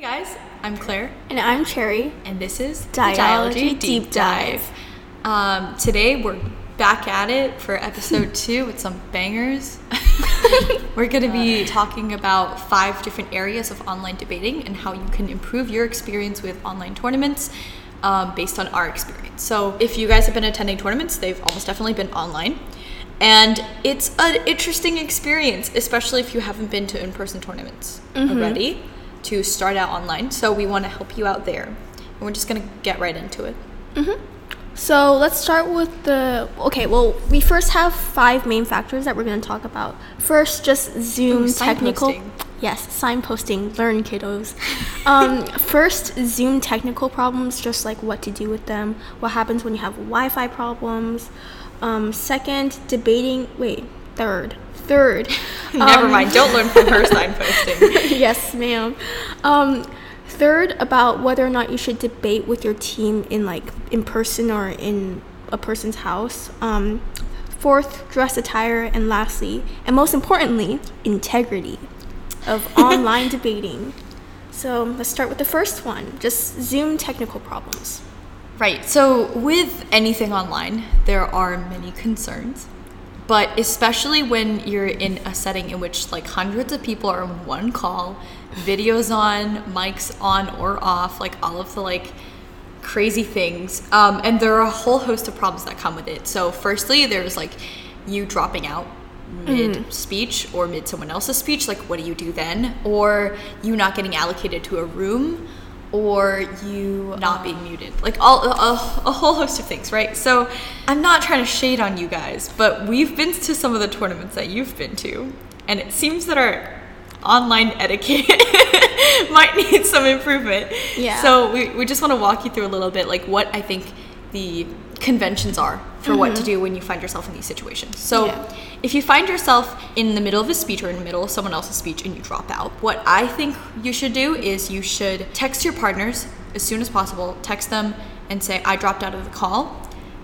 Hey guys, I'm Claire, And I'm Cherry. and this is the Dialogy Deep Dive. Um, today we're back at it for episode two with some bangers. we're going to be talking about five different areas of online debating and how you can improve your experience with online tournaments um, based on our experience. So, if you guys have been attending tournaments, they've almost definitely been online. And it's an interesting experience, especially if you haven't been to in person tournaments already, to start out online. So, we want to help you out there. And we're just going to get right into it. So let's start with the. Okay, well, we first have five main factors that we're going to talk about. First, just Zoom Ooh, technical. Yes, signposting. Learn, kiddos. um, first, Zoom technical problems, just like what to do with them, what happens when you have Wi Fi problems. Um, second, debating. Wait, third. Third. Never um, mind, don't learn from her signposting. yes, ma'am. Um, third, about whether or not you should debate with your team in like in person or in a person's house. Um, fourth, dress attire, and lastly, and most importantly, integrity of online debating. So let's start with the first one. Just Zoom technical problems. Right. So, with anything online, there are many concerns. But especially when you're in a setting in which like hundreds of people are on one call, videos on, mics on or off, like all of the like crazy things. Um, and there are a whole host of problems that come with it. So, firstly, there's like you dropping out mid speech or mid someone else's speech. Like, what do you do then? Or you not getting allocated to a room or you not being muted. Like all a, a whole host of things right? So i'm not trying to shade on you guys but we've been to some of the tournaments that you've been to and it seems that our online etiquette might need some improvement. Yeah. so we, we just want to walk you through a little bit like what i think the conventions are for what to do when you find yourself in these situations so Yeah. if you find yourself in the middle of a speech or in the middle of someone else's speech and you drop out, what I think you should do is you should text your partners as soon as possible, text them and say, I dropped out of the call.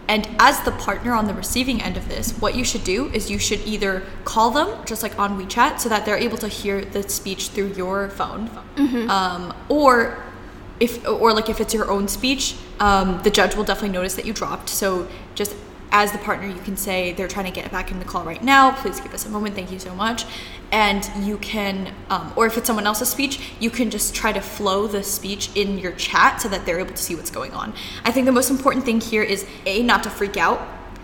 And as the partner on the receiving end of this, what you should do is you should either call them, just like on WeChat, so that they're able to hear the speech through your phone, um, or if or like if it's your own speech, um, the judge will definitely notice that you dropped. So just as the partner, you can say they're trying to get back in the call right now. Please give us a moment. Thank you so much. And you can, um, or if it's someone else's speech, you can just try to flow the speech in your chat so that they're able to see what's going on. I think the most important thing here is a not to freak out.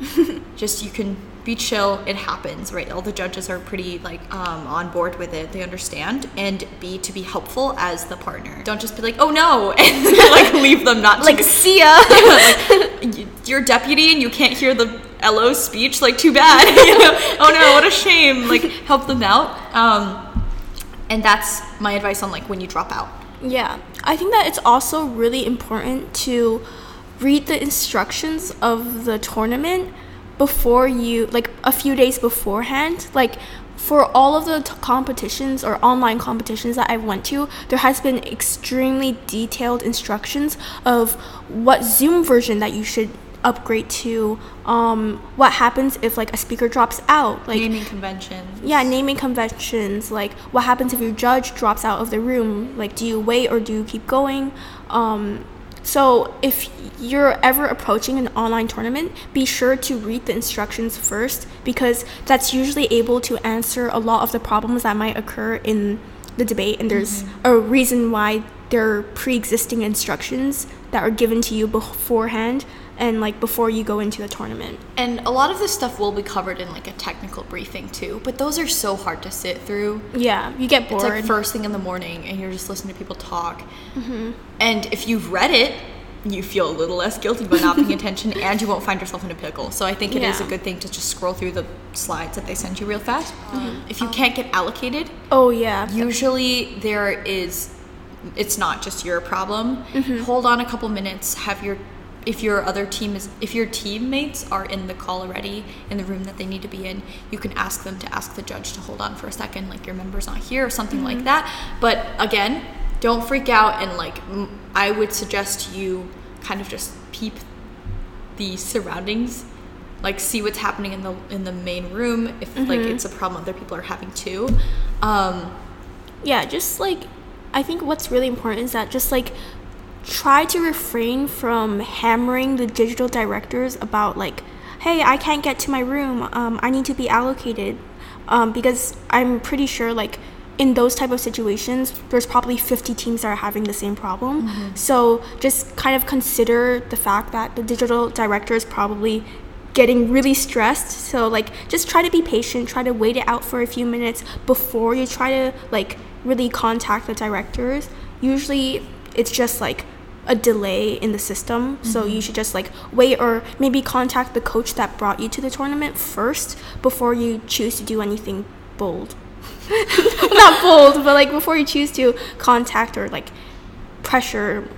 just you can be chill it happens right? All the judges are pretty like um, on board with it they understand. And b to be helpful as the partner. Don't just be like oh no and like leave them not to Like, see ya. like you're deputy and you can't hear the LO speech? Like too bad. You know? oh no what a shame. Like help them out. Um, and that's my advice on like when you drop out. Yeah, I think that it's also really important to read the instructions of the tournament before you, like a few days beforehand. Like for all of the t- competitions or online competitions that I went to, there has been extremely detailed instructions of what Zoom version that you should upgrade to. Um, what happens if like a speaker drops out? Like naming convention yeah, naming conventions. Like, what happens if your judge drops out of the room? Like, do you wait or do you keep going? Um, so, if you're ever approaching an online tournament, be sure to read the instructions first because that's usually able to answer a lot of the problems that might occur in the debate. And there's mm-hmm. a reason why there are pre existing instructions that are given to you beforehand and like before you go into the tournament. And a lot of this stuff will be covered in like a technical briefing too, but those are so hard to sit through. Yeah, you get bored. It's like first thing in the morning and you're just listening to people talk. Mm-hmm. And if you've read it, you feel a little less guilty about not paying attention and you won't find yourself in a pickle. So I think it is a good thing to just scroll through the slides that they send you real fast. Mm-hmm. If you can't get allocated, oh, yeah. usually there is it's not just your problem mm-hmm. hold on a couple minutes have your if your other team is if your teammates are in the call already in the room that they need to be in you can ask them to ask the judge to hold on for a second like your member's not here or something like that. But again don't freak out and like m- i would suggest you kind of just peep the surroundings like see what's happening in the in the main room if like it's a problem other people are having too. Um yeah just like I think what's really important is that just like try to refrain from hammering the digital directors about like, hey, I can't get to my room. Um, I need to be allocated, um, because I'm pretty sure like in those type of situations, there's probably 50 teams that are having the same problem. So just kind of consider the fact that the digital director is probably getting really stressed. So like just try to be patient, try to wait it out for a few minutes before you try to like really contact the directors. Usually it's just like a delay in the system. So you should just like wait or maybe contact the coach that brought you to the tournament first before you choose to do anything bold. Not bold, but like before you choose to contact or like pressure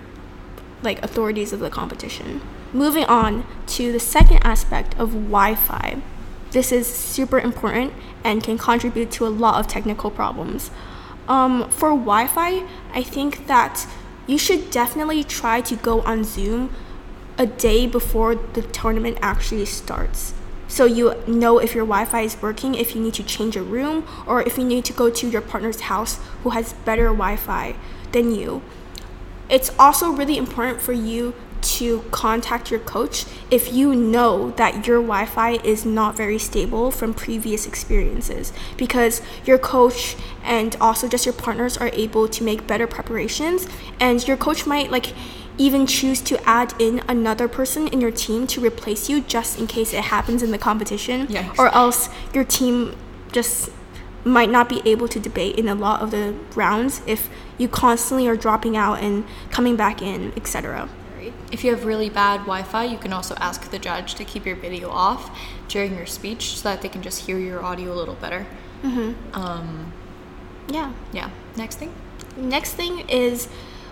like authorities of the competition. Moving on to the second aspect of Wi-Fi. This is super important and can contribute to a lot of technical problems. Um, for Wi-Fi, I think that you should definitely try to go on Zoom a day before the tournament actually starts. So you know if your Wi-Fi is working, if you need to change a room, or if you need to go to your partner's house who has better Wi-Fi than you. It's also really important for you to contact your coach if you know that your Wi Fi is not very stable from previous experiences because your coach and also just your partners are able to make better preparations and your coach might like even choose to add in another person in your team to replace you just in case it happens in the competition Yikes. or else your team just might not be able to debate in a lot of the rounds if you constantly are dropping out and coming back in, etc. If you have really bad Wi Fi, you can also ask the judge to keep your video off during your speech so that they can just hear your audio a little better. Um, Yeah. yeah. Next thing? Next thing is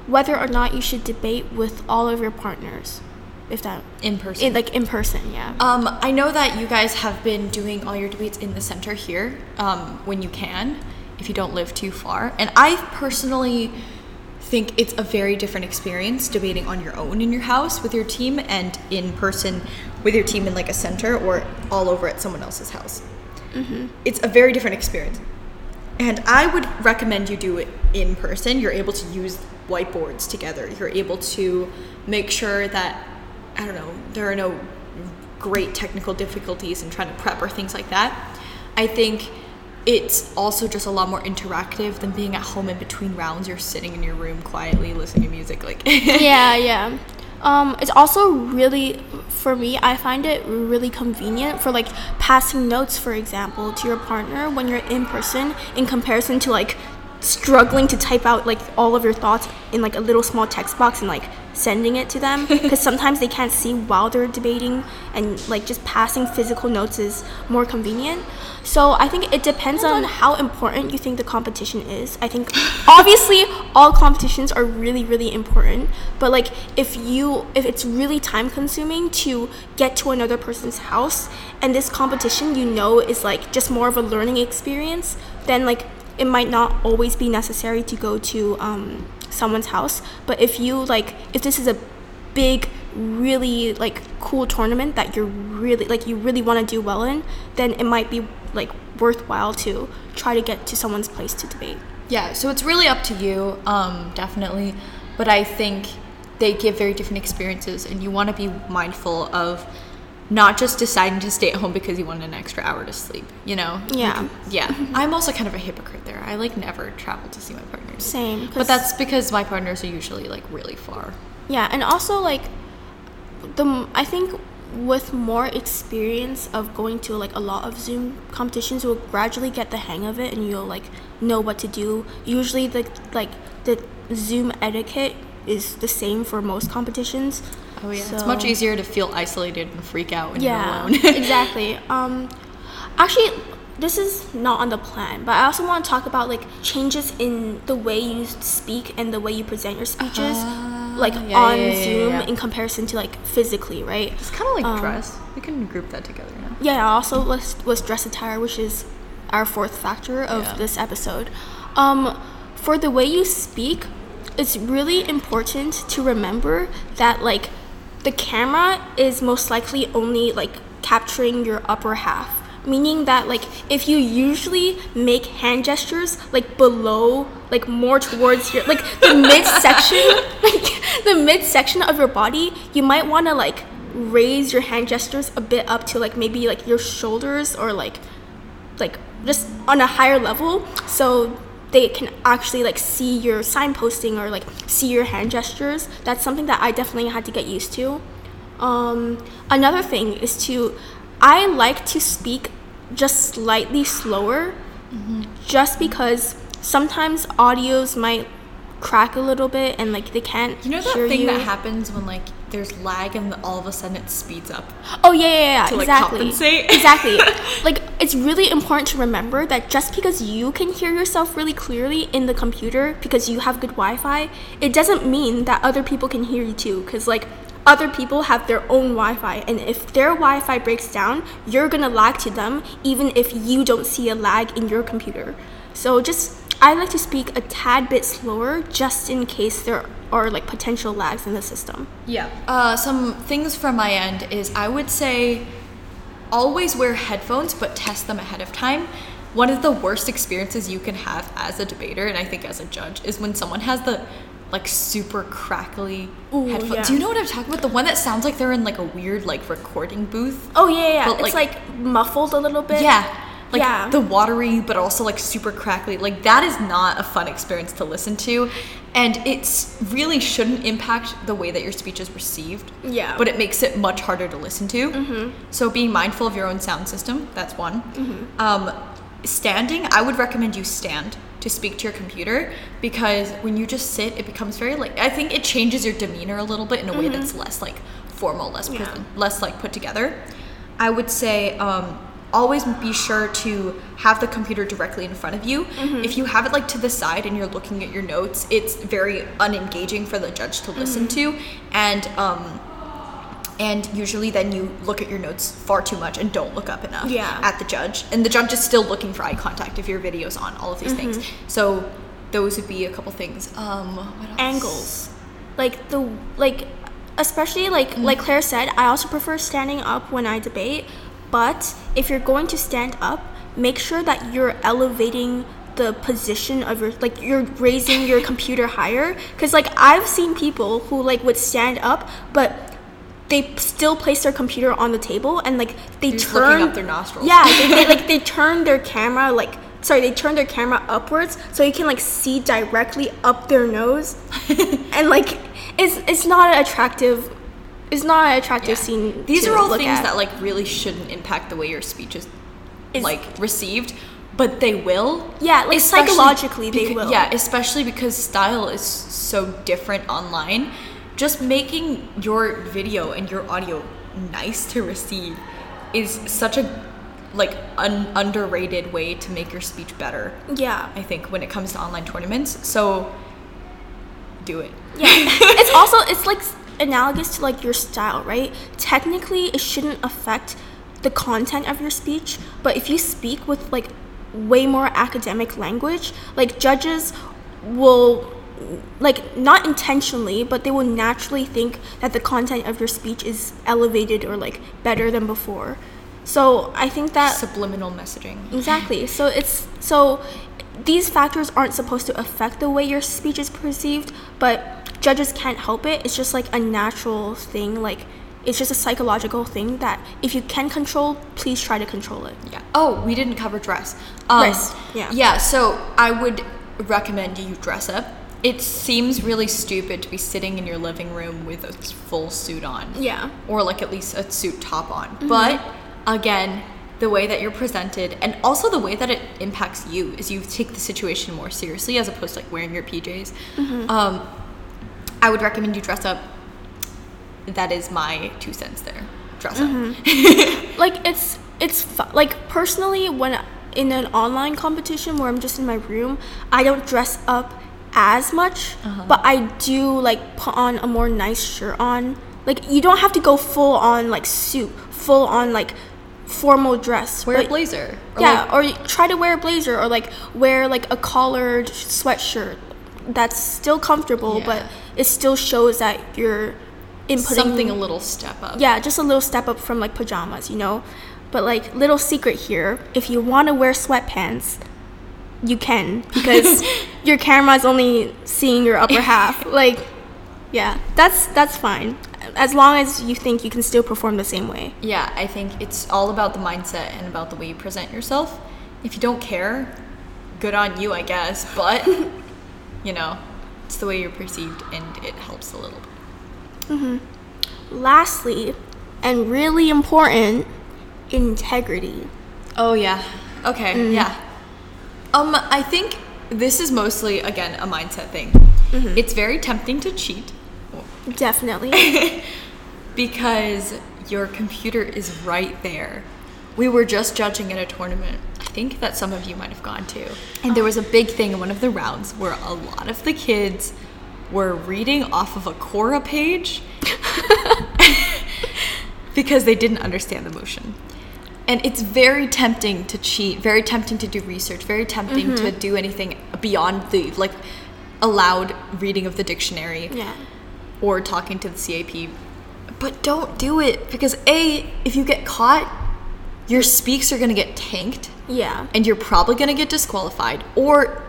whether or not you should debate with all of your partners. If that In person. in, like in person, yeah. Um, I know that you guys have been doing all your debates in the center here um, when you can, if you don't live too far. And I personally think it's a very different experience debating on your own in your house with your team and in person with your team in like a center or all over at someone else's house. Mm-hmm. It's a very different experience. And I would recommend you do it in person. You're able to use whiteboards together. You're able to make sure that, I don't know, there are no great technical difficulties in trying to prep or things like that. I think it's also just a lot more interactive than being at home in between rounds. You're sitting in your room quietly listening to music. Like, yeah, yeah. Um, it's also really, for me, I find it really convenient for like passing notes, for example, to your partner when you're in person in comparison to like struggling to type out like all of your thoughts in like a little small text box and like sending it to them because sometimes they can't see while they're debating and like just passing physical notes is more convenient. So i think it depends on how important you think the competition is. I think obviously all competitions are really really important but like if you if it's really time consuming to get to another person's house and this competition you know is like just more of a learning experience then like it might not always be necessary to go to um, someone's house but if you like if this is a big really like cool tournament that you're really like you really want to do well in then it might be like worthwhile to try to get to someone's place to debate Yeah, so it's really up to you, um, definitely. But I think they give very different experiences, and you want to be mindful of not just deciding to stay at home because you wanted an extra hour to sleep. You know? Yeah. Yeah. I'm also kind of a hypocrite there. I like never travel to see my partners. same But that's because my partners are usually like really far. Yeah, and also like the I think with more experience of going to like a lot of Zoom competitions, you'll gradually get the hang of it, and you'll like know what to do. Usually, the like the Zoom etiquette is the same for most competitions. Oh yeah, it's much easier to feel isolated and freak out when Yeah, you're alone. exactly. Um, actually, this is not on the plan, but I also want to talk about like changes in the way you speak and the way you present your speeches, like yeah, on yeah, Zoom in comparison to like physically, right? It's kind of like Um, dress. We can group that together now. Yeah, also was was dress attire, which is our fourth factor of this episode. Um, for the way you speak, it's really important to remember that like the camera is most likely only like capturing your upper half, meaning that like if you usually make hand gestures like below like more towards your like the midsection like the midsection of your body you might want to like raise your hand gestures a bit up to like maybe like your shoulders or like like just on a higher level. So they can actually like see your signposting or like see your hand gestures. That's something that i definitely had to get used to. Um, another thing is to i like to speak just slightly slower just because sometimes audios might crack a little bit and like they can't You know that thing you. that happens when like there's lag and all of a sudden it speeds up. Oh yeah, yeah, yeah, To, like, exactly. compensate. exactly. Like it's really important to remember that just because you can hear yourself really clearly in the computer because you have good Wi-Fi, it doesn't mean that other people can hear you too. Because like other people have their own Wi-Fi, and if their Wi-Fi breaks down, you're gonna lag to them, even if you don't see a lag in your computer. So just I like to speak a tad bit slower, just in case there are like potential lags in the system. Yeah. Uh, some things from my end is I would say always wear headphones, but test them ahead of time. One of the worst experiences you can have as a debater, and I think as a judge, is when someone has the like super crackly Ooh, headphones. yeah. Do you know what I'm talking about? The one that sounds like they're in like a weird like recording booth. Oh yeah, yeah. But, it's like- like muffled a little bit. Yeah. Like Yeah. the watery, but also like super crackly. Like that is not a fun experience to listen to, and it's really shouldn't impact the way that your speech is received. Yeah. But it makes it much harder to listen to. Mhm. So being mindful of your own sound system. That's one. Um, standing, I would recommend you stand to speak to your computer because when you just sit, it becomes very like I think it changes your demeanor a little bit in a way that's less like formal, less Yeah. less like put together. I would say um, always be sure to have the computer directly in front of you. If you have it like to the side and you're looking at your notes, it's very unengaging for the judge to listen to, and um, and usually then you look at your notes far too much and don't look up enough Yeah. at the judge, and the judge is still looking for eye contact if your video's on. All of these things. So those would be a couple things. Um, what else? angles like the like especially like Mm. like claire said i also prefer standing up when i debate but if you're going to stand up make sure that you're elevating the position of your like you're raising your computer higher because like i've seen people who like would stand up but they still place their computer on the table and like they just turn up their nostrils. yeah they, they like they turn their camera like sorry they turn their camera upwards so you can like see directly up their nose and like it's it's not an attractive it's not an attractive Yeah. scene These are all things at. that like really shouldn't impact the way your speech is Is- like received, but they will. Yeah, like, psychologically they will. Yeah, especially because style is so different online. Just making your video and your audio nice to receive is such a like an underrated way to make your speech better. yeah I think when it comes to online tournaments. So do it. yeah it's also it's like analogous to like your style right technically it shouldn't affect the content of your speech but if you speak with like way more academic language like judges will like not intentionally but they will naturally think that the content of your speech is elevated or like better than before so i think that Subliminal messaging. Exactly. So it's so these factors aren't supposed to affect the way your speech is perceived, but judges can't help it. It's just like a natural thing. Like it's just a psychological thing that if you can control, please try to control it. Yeah. Oh, we didn't cover dress. Um, Dress, yeah. Yeah. So I would recommend you dress up. It seems really stupid to be sitting in your living room with a full suit on. Yeah. Or like at least a suit top on. But again, the way that you're presented and also the way that it impacts you is you take the situation more seriously as opposed to like wearing your PJs. Mm-hmm. Um, I would recommend you dress up. That is my two cents there. Dress up. Mm-hmm. Like it's it's fu- like personally when in an online competition where I'm just in my room, I don't dress up as much, uh-huh. but I do like put on a more nice shirt on. Like you don't have to go full on like suit, full on like formal dress. Wear a blazer. Or yeah, like- or try to wear a blazer or like wear like a collared sweatshirt that's still comfortable, Yeah. but it still shows that you're inputting something a little step up. yeah, just a little step up from like pajamas, you know. But like little secret here, if you want to wear sweatpants, you can because your camera's only seeing your upper half. Like yeah, that's that's fine. As long as you think you can still perform the same way. Yeah, I think it's all about the mindset and about the way you present yourself. If you don't care, good on you, I guess. But you know, it's the way you're perceived, and it helps a little bit. Mhm. Lastly, and really important, integrity. Oh yeah. Okay. Yeah. Um, I think this is mostly again a mindset thing. It's very tempting to cheat Definitely. because your computer is right there. We were just judging at a tournament. I think that some of you might have gone to. And there oh. was a big thing in one of the rounds where a lot of the kids were reading off of a Quora page because they didn't understand the motion. And it's very tempting to cheat, very tempting to do research, very tempting to mm-hmm. do anything beyond the like allowed reading of the dictionary yeah. Or talking to the CAP. But don't do it because A, if you get caught, your speaks are going to get tanked Yeah. and you're probably going to get disqualified or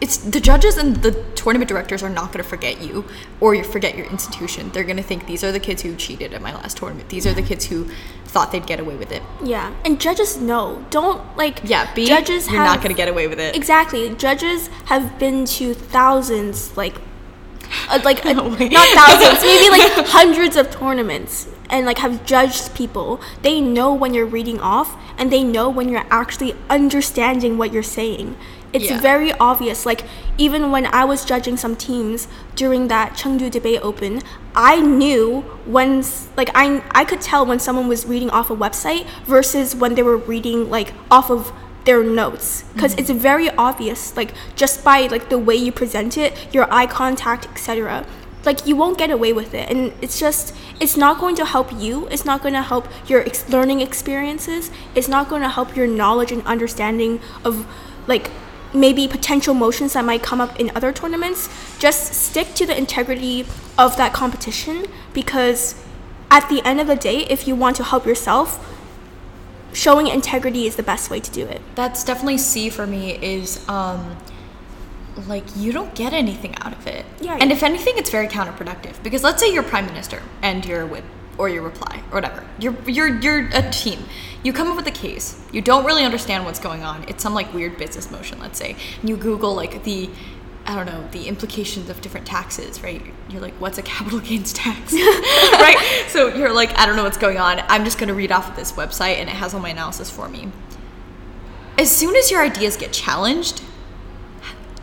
it's the judges and the tournament directors are not going to forget you or you forget your institution. They're going to think these are the kids who cheated at my last tournament. These are the kids who thought they'd get away with it. Yeah. And judges know. Don't like Yeah, B, judges you're have, not going to get away with it. Exactly. Judges have been to thousands, like, uh, like uh, No way. not thousands, maybe like hundreds of tournaments, and like have judged people. They know when you're reading off, and they know when you're actually understanding what you're saying. It's Yeah. very obvious. Like even when I was judging some teams during that Chengdu Debate Open, I knew when like I I could tell when someone was reading off a website versus when they were reading like off of their notes. Because it's mm-hmm. very obvious like just by like the way you present it your eye contact etc like you won't get away with it. And it's just it's not going to help you. It's not going to help your ex- learning experiences. It's not going to help your knowledge and understanding of like maybe potential motions that might come up in other tournaments. Just stick to the integrity of that competition because at the end of the day if you want to help yourself showing integrity is the best way to do it That's definitely C for me is um like you don't get anything out of it. Yeah, And if anything it's very counterproductive because let's say you're prime minister and you're with or your reply or whatever. You're you're you're a team. You come up with a case. You don't really understand what's going on. It's some like weird business motion, let's say. And you Google like the I don't know, the implications of different taxes, right? You're like, what's a capital gains tax? right? So you're like, I don't know what's going on. I'm just gonna read off of this website and it has all my analysis for me as soon as your ideas get challenged,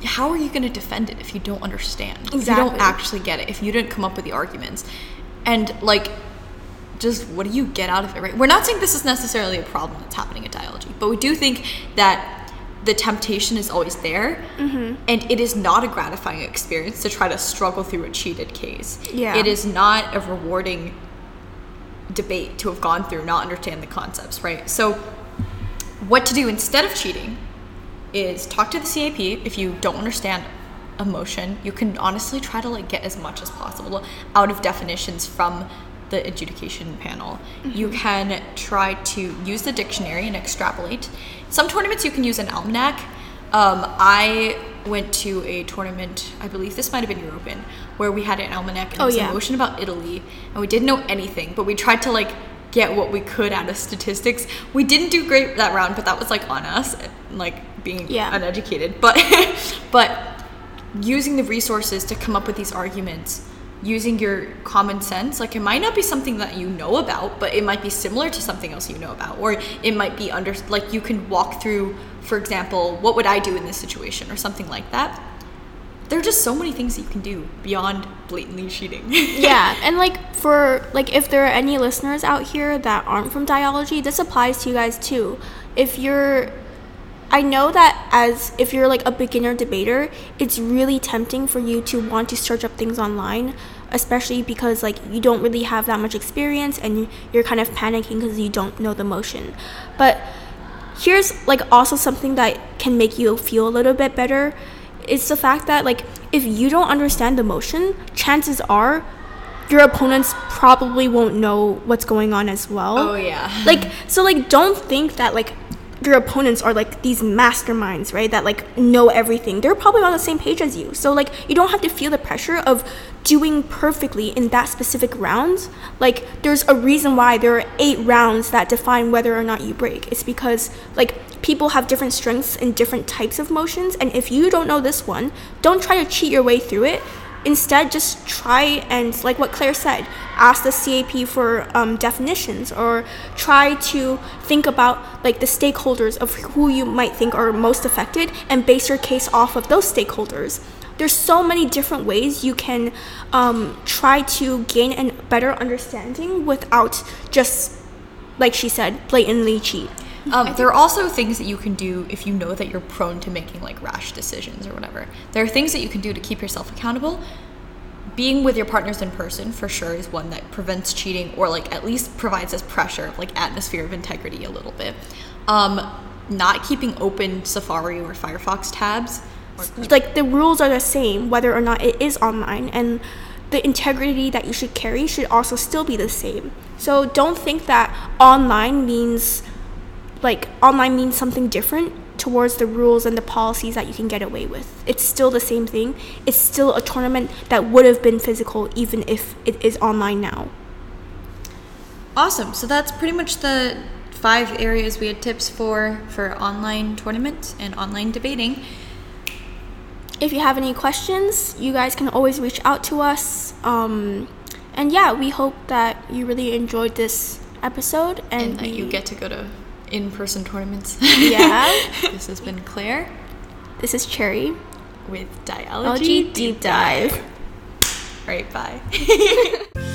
how are you going to defend it if you don't understand? Exactly. If you don't actually get it, if you didn't come up with the arguments. And like just what do you get out of it, right? We're not saying this is necessarily a problem that's happening at Dialogy, but we do think that the temptation is always there, Mm-hmm. and it is not a gratifying experience to try to struggle through a cheated case. Yeah. It is not a rewarding debate to have gone through, not understand the concepts, right? So, what to do instead of cheating is talk to the CAP if you don't understand emotion. You can honestly try to like get as much as possible out of definitions from the adjudication panel. You can try to use the dictionary and extrapolate. Some tournaments you can use an almanac. Um, I went to a tournament, I believe this might have been European, where we had an almanac and Oh, it was yeah. a motion about Italy, and we didn't know anything, but we tried to like get what we could out of statistics. We didn't do great that round, but that was like on us, like being Yeah. uneducated. But but using the resources to come up with these arguments, using your common sense, like it might not be something that you know about, but it might be similar to something else you know about, or it might be under like you can walk through, for example, what would I do in this situation, or something like that. There are just so many things that you can do beyond blatantly cheating. yeah and like for like if there are any listeners out here that aren't from Dialogy this applies to you guys too if you're i know that as if you're like a beginner debater it's really tempting for you to want to search up things online especially because like you don't really have that much experience and you're kind of panicking because you don't know the motion but here's like also something that can make you feel a little bit better it's the fact that like if you don't understand the motion chances are your opponents probably won't know what's going on as well. Oh, yeah. Like so like don't think that like your opponents are like these masterminds, right? That like know everything. They're probably on the same page as you. So like you don't have to feel the pressure of doing perfectly in that specific round. Like there's a reason why there are 8 rounds that define whether or not you break. It's because like people have different strengths and different types of motions and if you don't know this one, don't try to cheat your way through it instead just try and like what claire said ask the cap for um, definitions or try to think about like the stakeholders of who you might think are most affected and base your case off of those stakeholders. There's so many different ways you can um, try to gain a better understanding without just like she said blatantly cheat Um, there are also things that you can do if you know that you're prone to making like rash decisions or whatever. There are things that you can do to keep yourself accountable. Being with your partners in person for sure is one that prevents cheating or like at least provides this pressure, like atmosphere of integrity a little bit. Um, not keeping open Safari or Firefox tabs. Like the rules are the same whether or not it is online and the integrity that you should carry should also still be the same so don't think that online means like online means something different towards the rules and the policies that you can get away with it's still the same thing it's still a tournament that would have been physical even if it is online now Awesome. So that's pretty much the five areas we had tips for for online tournaments and online debating. if you have any questions, you guys can always reach out to us. Um, and yeah, we hope that you really enjoyed this episode and, and that you get to go to in-person tournaments. Yeah. this has been Claire This is Cherry. with Dialogy Deep Dive. All right, bye.